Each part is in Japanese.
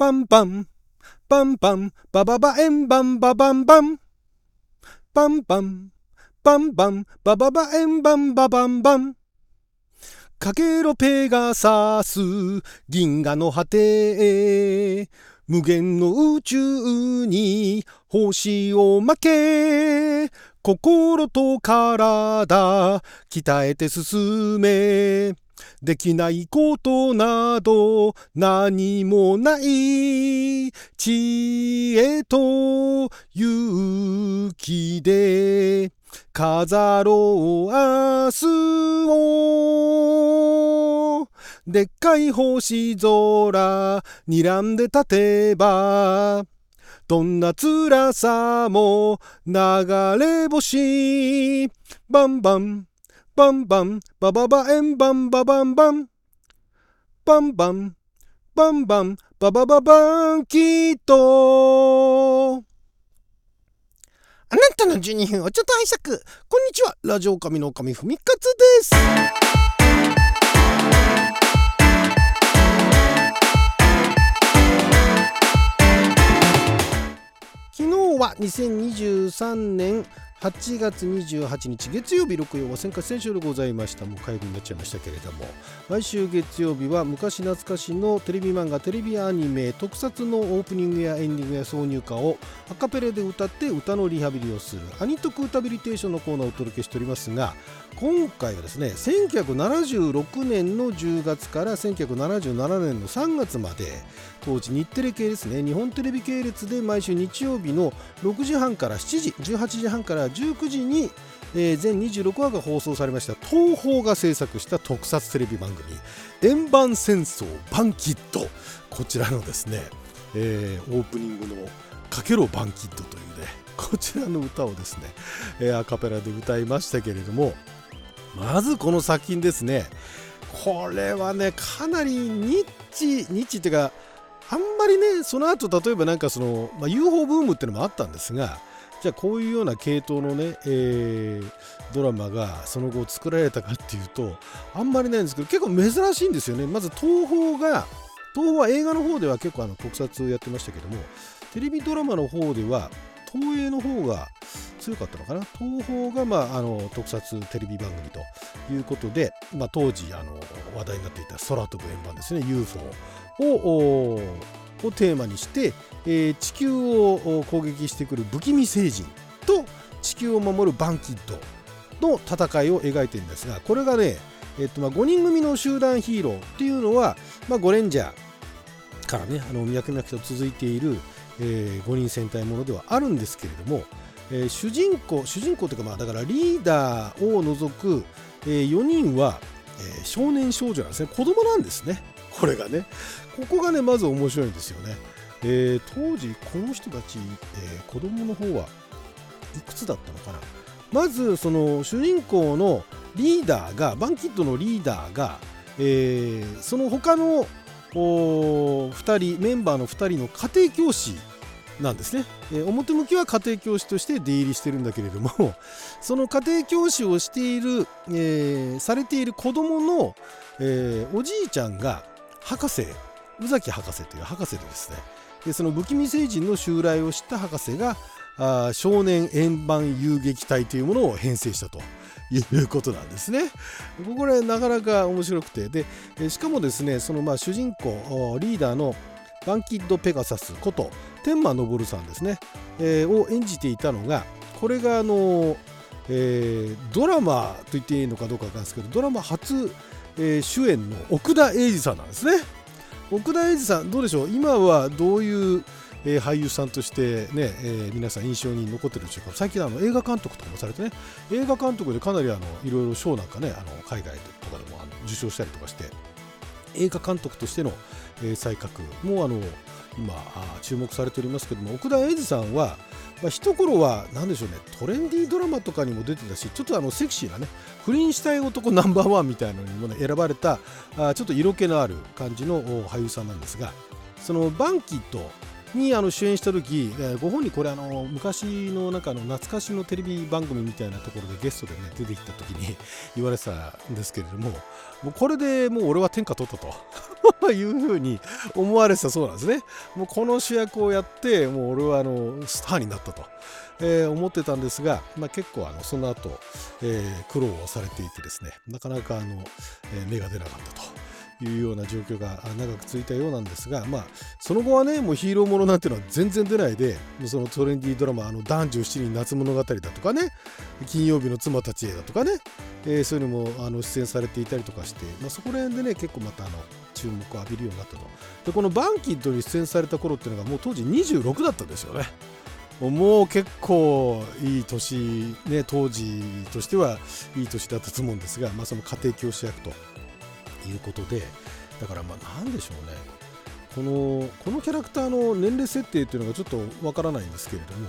パンパン、パンパン、バババエンバンババンバン。パンパン、パンパン、バババエンバンババンバン。かけろペガサス、銀河の果てへ。無限の宇宙に星を負け。心と体鍛えて進め。できないことなど何もない知恵と勇気で飾ろう明日を。でっかい星空睨んで立てばどんな辛さも流れ星。バンバン。バンバンバババエンバンババンバン。バンバンバンバンババババンキットあなたの12分をちょっと拝借こんにちはラジオ神の神ふみかつです。昨日は2023年8月28日月曜日6曜は先活選手でございました。もう火曜日になっちゃいましたけれども。毎週月曜日は昔懐かしのテレビ漫画テレビアニメ特撮のオープニングやエンディングや挿入歌をアカペレで歌って歌のリハビリをするアニトク歌ビリテーションのコーナーをお届けしておりますが今回はですね1976年の10月から1977年の3月まで当時日テレ系ですね日本テレビ系列で毎週日曜日の6時半から7時18時半から19時に、えー、全26話が放送されました東宝が制作した特撮テレビ番組「円盤戦争バンキッド」こちらのですね、えー、オープニングの「かけろバンキッド」というねこちらの歌をですね、えー、アカペラで歌いましたけれどもまずこの作品ですね。これはねかなりニッチニッチっていうかあんまりねその後例えばなんかその、まあ、UFO ブームっていうのもあったんですがじゃあこういうような系統のね、えー、ドラマがその後作られたかっていうとあんまりないんですけど結構珍しいんですよね。まず東宝が東宝は映画の方では結構あの特撮をやってましたけどもテレビドラマの方では東映の方が強かったのかな？東宝が、まあ、あの特撮テレビ番組ということで、まあ、当時あの話題になっていた空飛ぶ円盤ですね UFO ををテーマにして、えー、地球を攻撃してくる不気味星人と地球を守るバンキッドの戦いを描いてるんですがこれがね、えーとまあ、5人組の集団ヒーローっていうのは、まあ、ゴレンジャーからねあの脈々と続いている、えー、5人戦隊ものではあるんですけれども、えー、主人公主人公というかまあだからリーダーを除く、えー、4人は、えー、少年少女なんですね。子供なんですね。これがね。ここがねまず面白いんですよね、えー、当時この人たち、えー、子供の方はいくつだったのかな。まずその主人公のリーダーがバンキッドのリーダーが、えー、その他の2人メンバーの2人の家庭教師なんですね、えー、表向きは家庭教師として出入りしてるんだけれども その家庭教師をしている、えー、されている子供の、えー、おじいちゃんが博士宇崎博士という博士でですねでその不気味星人の襲来を知った博士があ少年円盤遊撃隊というものを編成したということなんですね。これなかなか面白くてでしかもですねそのまあ主人公リーダーのバンキッド・ペガサスこと天満昇さんですね、えー、を演じていたのがこれがあの、えー、ドラマと言っていいのかどうかわかんないですけどドラマ初、えー、主演の奥田瑛二さんなんですね。奥田瑛二さんどうでしょう？今はどういうえー、俳優さんとしてね、えー、皆さん印象に残ってるでしょうか最近あの映画監督とかもされてね映画監督でかなりあのいろいろ賞なんかねあの海外とかでもあの受賞したりとかして映画監督としての、えー、才覚もあの今注目されておりますけども奥田瑛二さんは、まあ、一頃は何でしょうねトレンディードラマとかにも出てたしちょっとあのセクシーなね不倫したい男ナンバーワンみたいなのにも、ね、選ばれたあちょっと色気のある感じの俳優さんなんですがそのバンキッとにあの主演した時、えーご本人これあの昔のなんかあの懐かしのテレビ番組みたいなところでゲストでね出てきた時に 言われてたんですけれどももうこれでもう俺は天下取ったと。いうふうに思われてたそうなんですね。もうこの主役をやってもう俺はあのスターになったと、えー思ってたんですが、まあ、結構あのその後、えー苦労をされていてですねなかなかあの、えー芽が出なかったと。いうような状況が長く続いたようなんですが、まあ、その後はねもうヒーローものなんていうのは全然出ないでそのトレンディードラマ「あの男女七人夏物語」だとかね金曜日の妻たちへだとかね、えーそういうのもあの出演されていたりとかして、まあ、そこら辺でね結構またあの注目を浴びるようになったと。でこのバンキッドに出演された頃っていうのがもう当時26だったんですよね。もう結構いい年ね当時としてはいい年だったと思うんですが、まあ、その家庭教師役ということでだからまあ何でしょうね。このこのキャラクターの年齢設定っていうのがちょっとわからないんですけれども、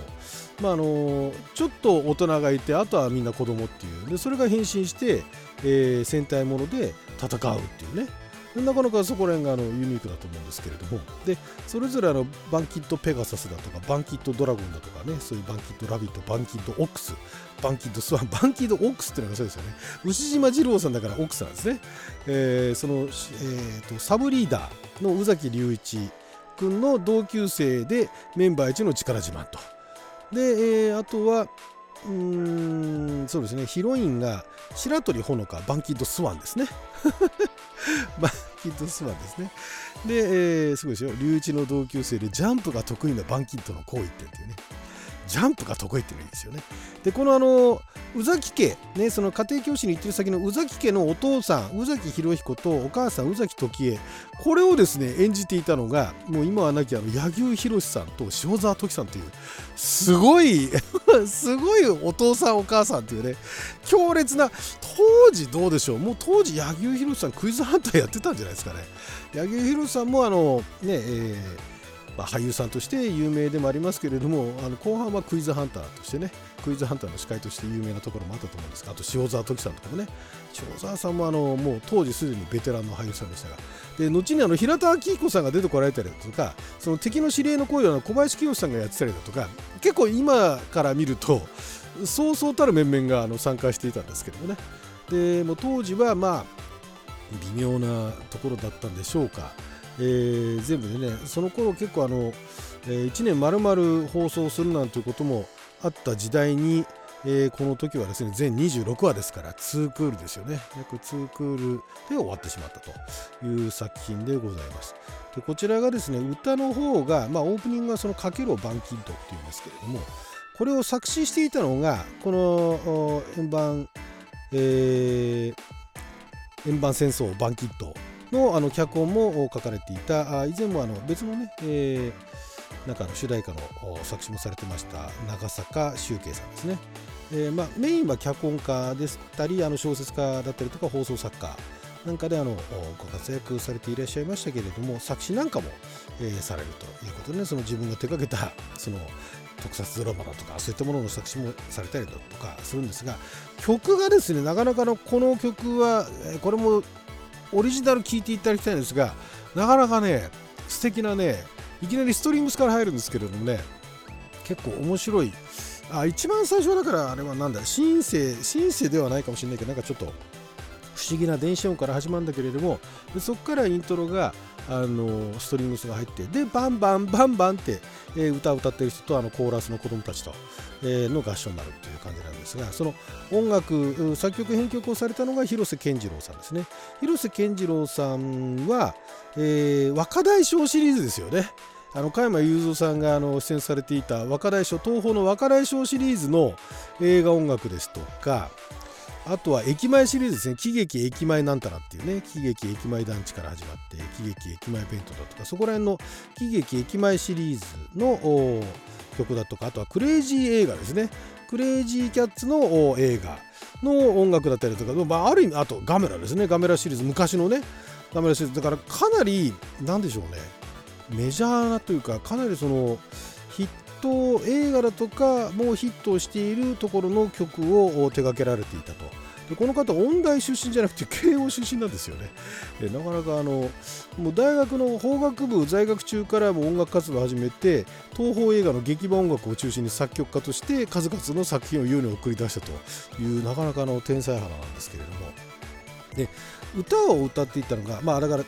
まあ、あのちょっと大人がいてあとはみんな子供っていう。でそれが変身して、えー戦隊もので戦うっていうね。なかなかそこら辺があのユニークだと思うんですけれども。でそれぞれあのバンキット・ペガサスだとかバンキット・ドラゴンだとかねそういうバンキット・ラビットバンキット・オックスバンキット・スワンバンキット・オックスっていうのがそうですよね。牛島二郎さんだからオックスなんですね、えーその、えーとサブリーダーの宇崎隆一君の同級生でメンバー一の力自慢と。で、えーあとはうーんそうですねヒロインが白鳥ほのかバンキッドスワンですね。マッキットスワンですね。で、えーすごいですよ。隆一の同級生でジャンプが得意なバンキントの行為っていうね。ジャンプが得意っていうのがいいですよね。でこのあの宇崎家ねその家庭教師に行ってる先の宇崎家のお父さん宇崎博彦とお母さん宇崎時恵これをですね演じていたのがもう今はなきあの柳生博さんと塩沢時さんというすごい すごいお父さんお母さんっていうね強烈な当時どうでしょうもう当時柳生博さんクイズハンターやってたんじゃないですかね。柳生博さんもあのねえーまあ、俳優さんとして有名でもありますけれどもあの後半はクイズハンターとしてねクイズハンターの司会として有名なところもあったと思うんですがあと塩沢時さんとかもね塩沢さんもあのもう当時すでにベテランの俳優さんでしたがで後にあの平田明彦さんが出てこられたりだとかその敵の指令の声を小林清さんがやってたりだとか結構今から見るとそうそうたる面々があの参加していたんですけどもね。でも当時はまあ微妙なところだったんでしょうか、えー全部でねその頃結構あの、え1年丸々放送するなんていうこともあった時代に、えーこの時はですね全26話ですから2クールですよね。約2クールで終わってしまったという作品でございます。でこちらがですね歌の方が、まあ、オープニングがその「かけろバンキッド」っていうんですけれどもこれを作詞していたのがこの円盤、えー円盤戦争バンキッドのあの脚本も書かれていたあ以前もあの別のね、えーなんかの主題歌の作詞もされてました長坂修慶さんですね。えーまあ、メインは脚本家でしたりあの小説家だったりとか放送作家なんかであのご活躍されていらっしゃいましたけれども作詞なんかも、えーされるということで、ね、その自分が手掛けたその特撮ドラマだとかそういったものの作詞もされたりだとかするんですが曲がですねなかなかのこの曲はこれもオリジナル聴いていただきたいんですがなかなかね素敵なねいきなりストリングスから入るんですけれどもね結構面白い。あ一番最初だからあれはなんだシンセシンセではないかもしれないけどなんかちょっと思議な電子音から始まるんだけれどもでそこからイントロがあのストリングスが入ってでバンバンバンバンって、えー歌を歌ってる人とあのコーラスの子供たちと、えーの合唱になるという感じなんですがその音楽作曲編曲をされたのが広瀬健次郎さんですね。広瀬健次郎さんは、えー若大将シリーズですよね。あの加山雄三さんがあの出演されていた若大将東宝の若大将シリーズの映画音楽ですとかあとは駅前シリーズですね。喜劇駅前なんたらっていうね。喜劇駅前団地から始まって喜劇駅前弁当だとかそこら辺の喜劇駅前シリーズの曲だとかあとはクレイジー映画ですね。クレイジーキャッツの映画の音楽だったりとか、まあ、ある意味あとガメラですね。ガメラシリーズ昔のね。ガメラシリーズ。だからかなりなんでしょうね。メジャーなというかかなりそのヒット映画だとかもうヒットをしているところの曲を手掛けられていたと。でこの方音大出身じゃなくて慶応出身なんですよね。でなかなかあのもう大学の法学部在学中からも音楽活動を始めて東宝映画の劇版音楽を中心に作曲家として数々の作品を世に送り出したというなかなかの天才肌なんですけれども。で歌を歌っていったのがまあだから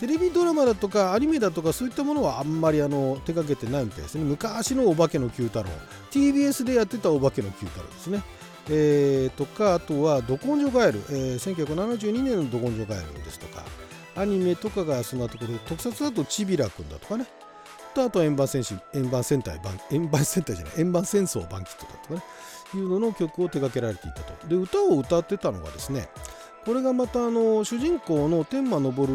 テレビドラマだとかアニメだとかそういったものはあんまりあの手掛けてないみたいですね。昔のお化けの Q 太郎。TBS でやってたお化けの Q 太郎ですね。えー、とかあとは「ど根性ガエル」えー、1972年の「ど根性ガエル」ですとか。アニメとかがそんなところ特撮だとちびらくんだとかね。とあと円盤戦士円盤戦隊円盤戦隊じゃない円盤戦争バンキットだとかね。いうのの曲を手掛けられていたと。で歌を歌ってたのがですねこれがまたあの主人公の天満昇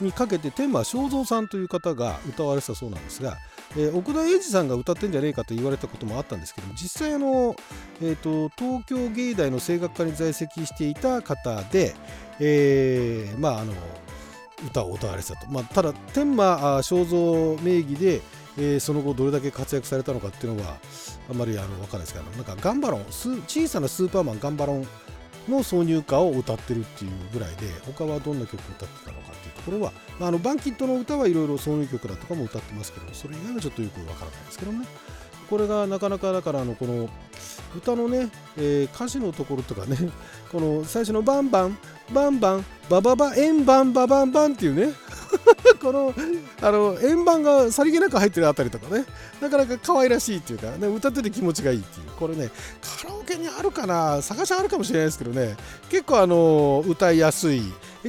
にかけて天満正蔵さんという方が歌われてたそうなんですが、えー、奥田英二さんが歌ってんじゃねえかと言われたこともあったんですけど実際あの、えーと、東京芸大の声楽科に在籍していた方で、えー、まああの歌を歌われてたと、まあ、ただ天満正蔵名義でえー、その後どれだけ活躍されたのかっていうのはあまりあの分かんないですけどなんかガンバロン小さなスーパーマンガンバロンの挿入歌を歌ってるっていうぐらいで他はどんな曲を歌ってたのかっていうところは、まあ、あのバンキットの歌はいろいろ挿入曲だとかも歌ってますけどそれ以外はちょっとよくわからないですけどね。これがなかなかだからあのこの歌のね、えー、歌詞のところとかね この最初のバンバンバンバンバババエンバンババンバンっていうね このあの円盤がさりげなく入ってるあたりとかね。なかなか可愛らしいっていうか、ね、歌ってて気持ちがいいっていう。これねカラオケにあるかな？探しあるかもしれないですけどね。結構あの歌いやすい。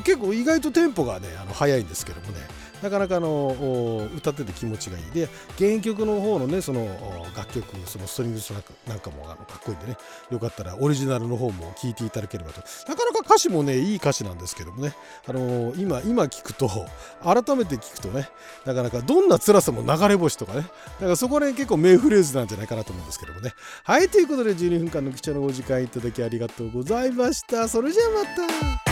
結構意外とテンポがねあの速いんですけどもね。なかなかあの歌ってて気持ちがいい。で原曲の方のねその楽曲そのストリングスなんかもあのかっこいいんでね。よかったらオリジナルの方も聴いていただければと。なかなか歌詞もねいい歌詞なんですけどもね。あの今今聞くと改めて聞くとねなかなかどんな辛さも流れ星とかね。だからそこら辺結構名フレーズなんじゃないかなと思うんですけどもね。はいということで12分間の貴重なお時間いただきありがとうございました。それじゃあまた。